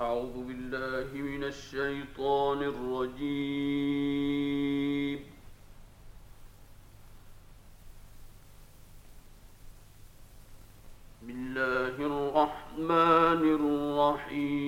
أعوذ بالله من الشيطان الرجيم. بالله الرحمن الرحيم.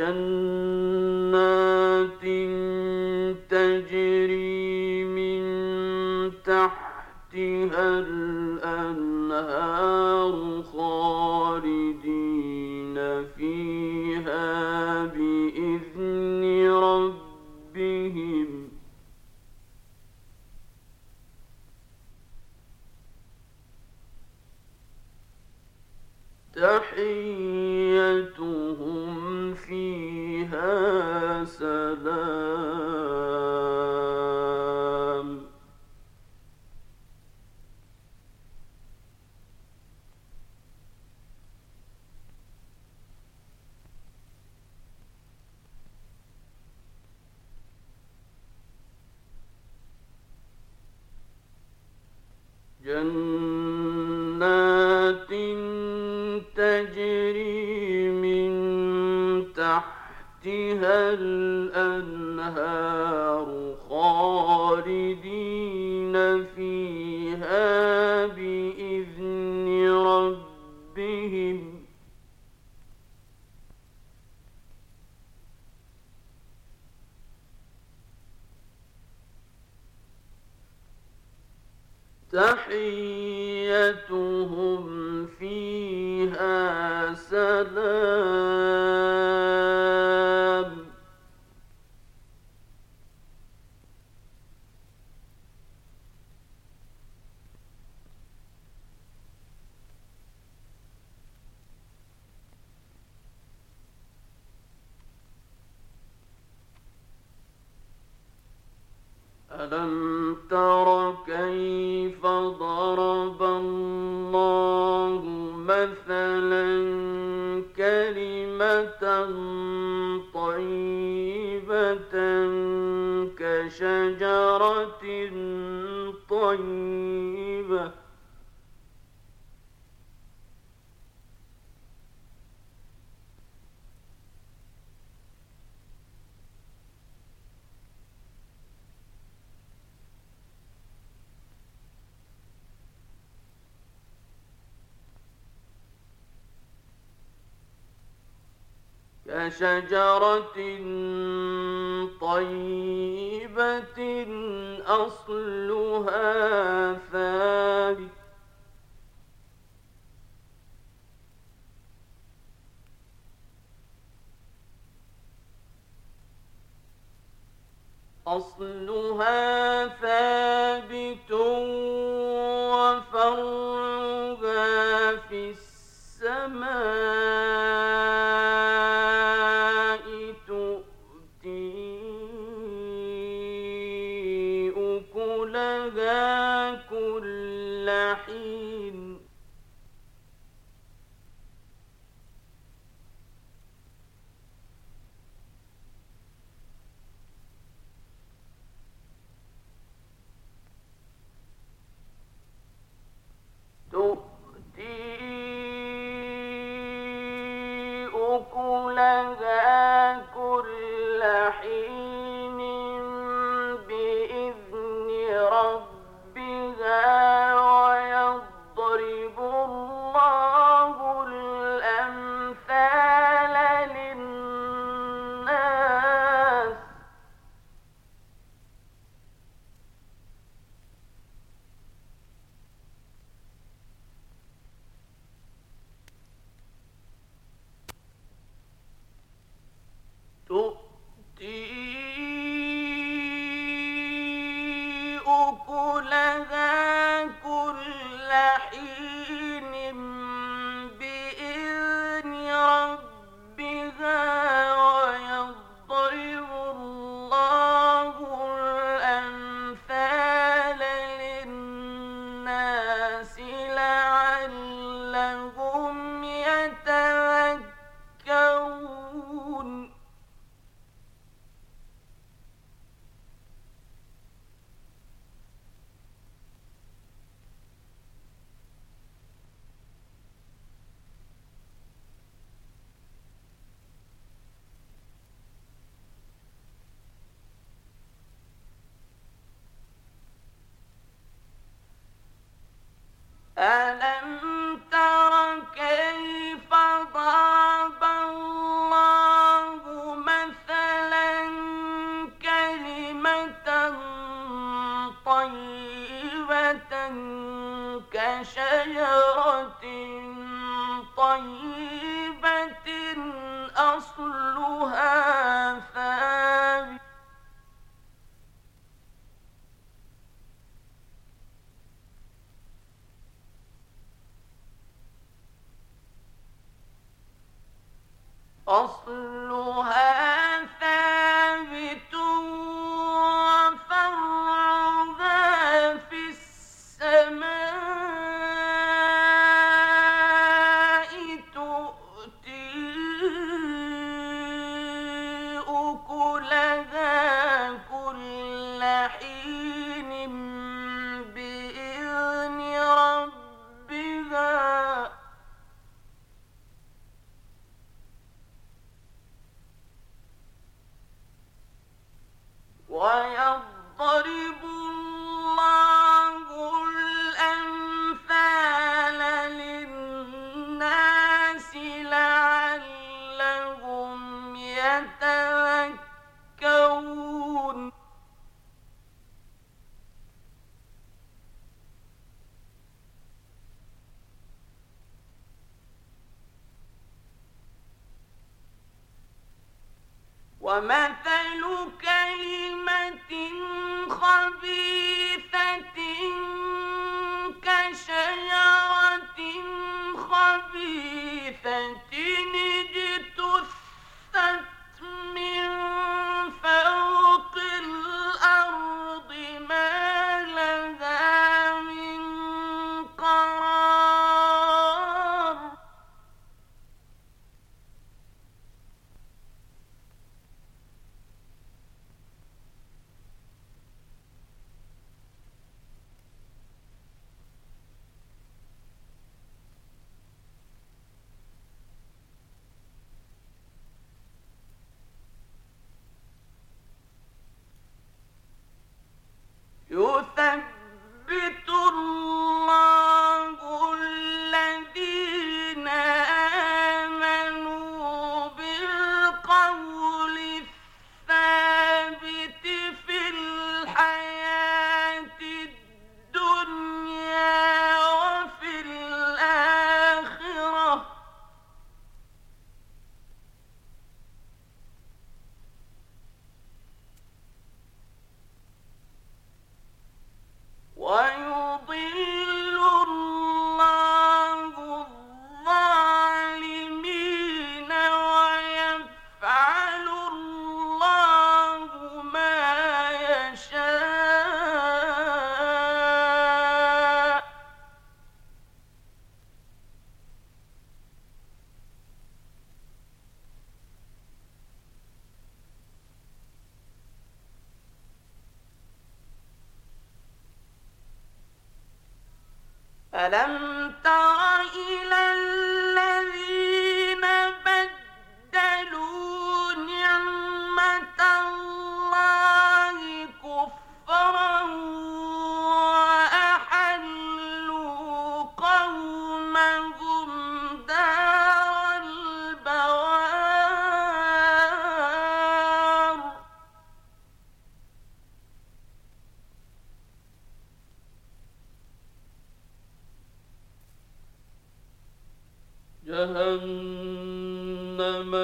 جنة في كشجرة طيبة أصلها ثابت. أصلها ثابت. ومثل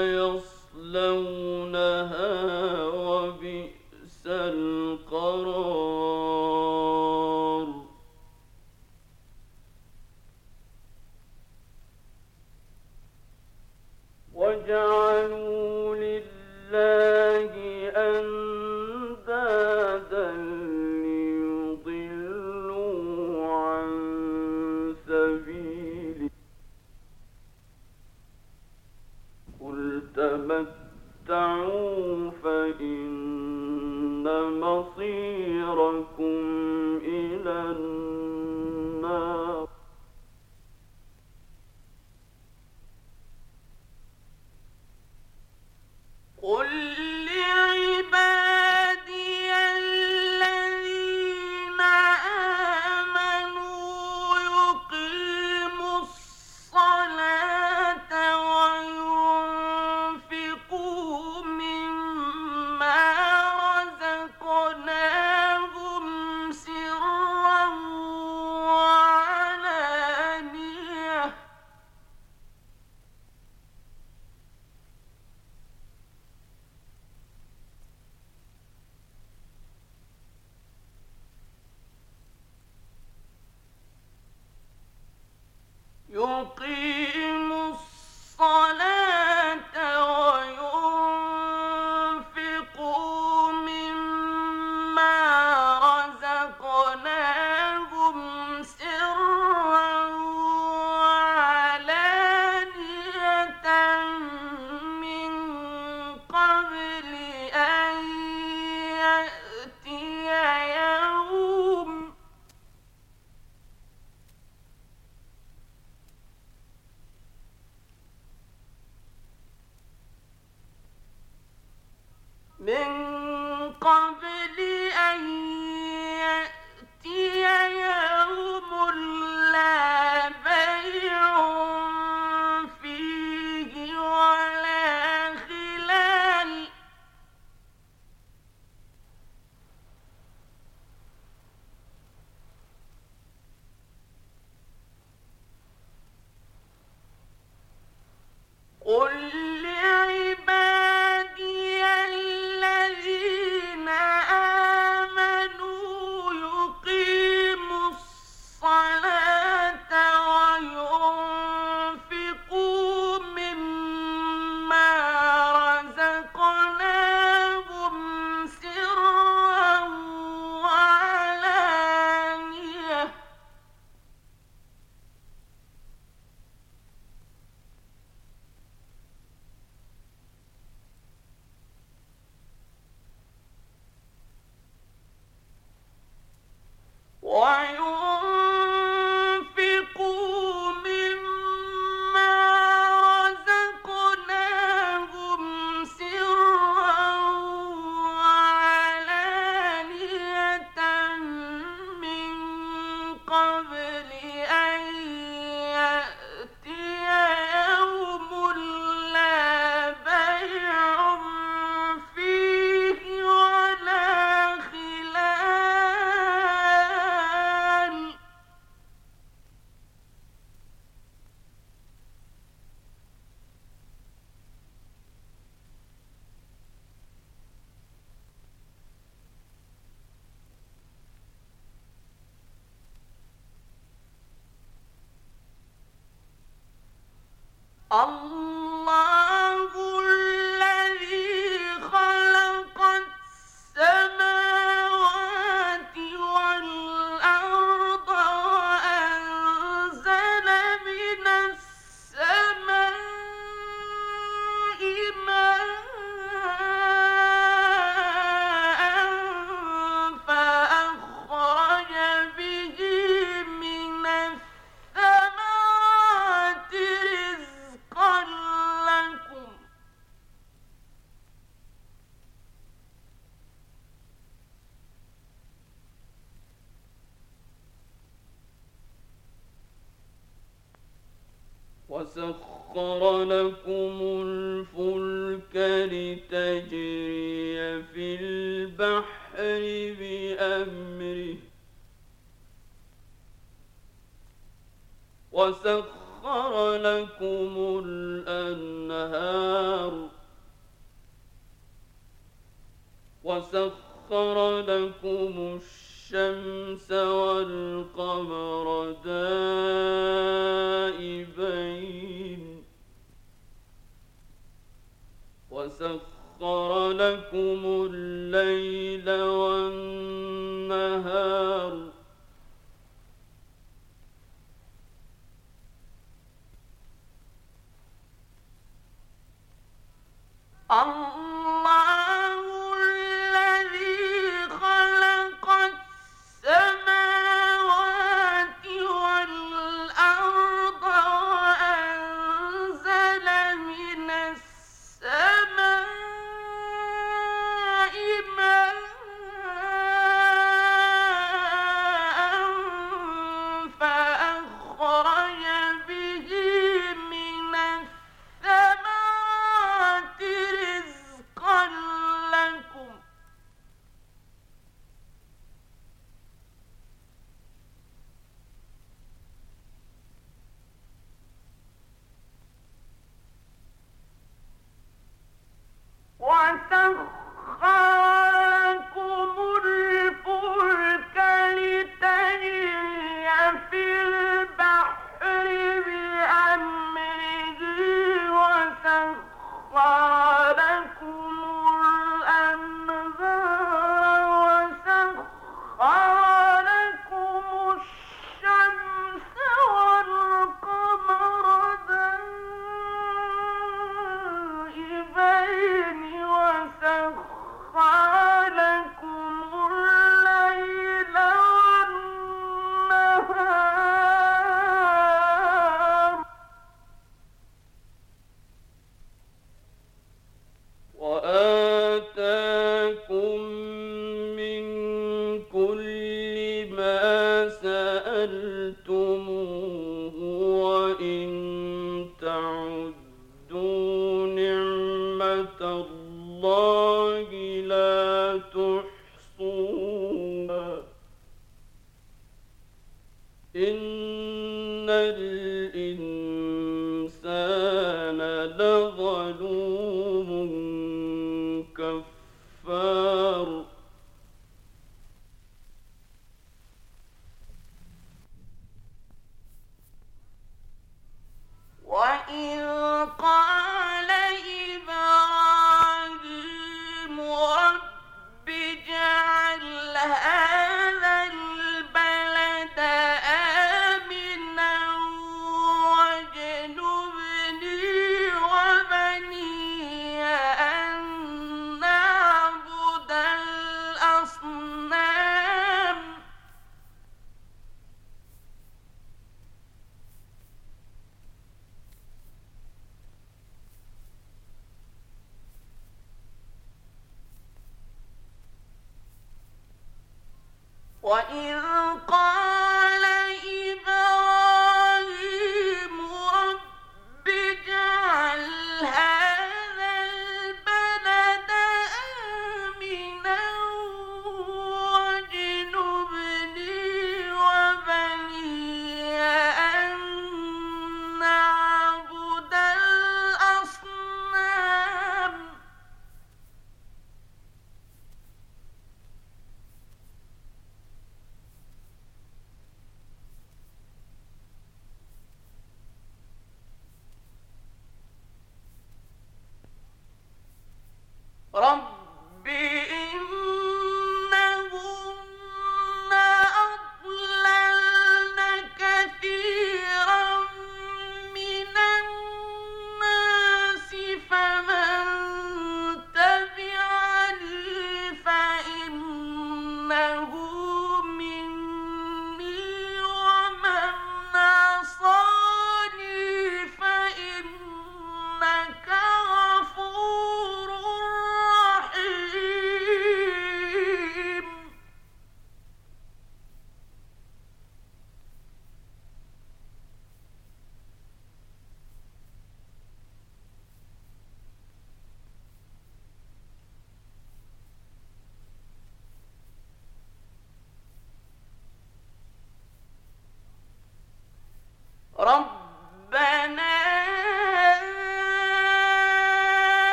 تمتع وسخر لكم الفلك لتجري في البحر بأمره. وسخر لكم الأنهار. وسخر لكم الشمس الشمس والقمر دائبين. وسخر لكم الليل والنهار. الله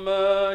ولا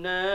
فعلنا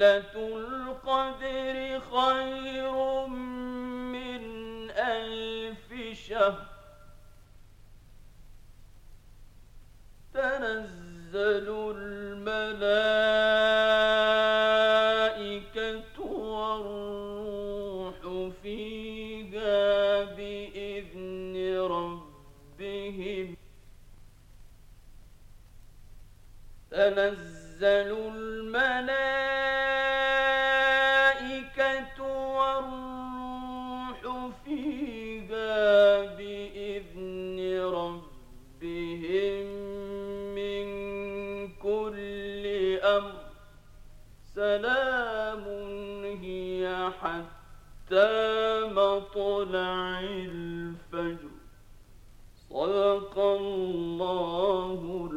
ليلة القدر خير من ألف شهر. تنزل الملائكة والروح فيها بإذن ربهم. تنزل الملائكة حتى مطلع الفجر. صدق الله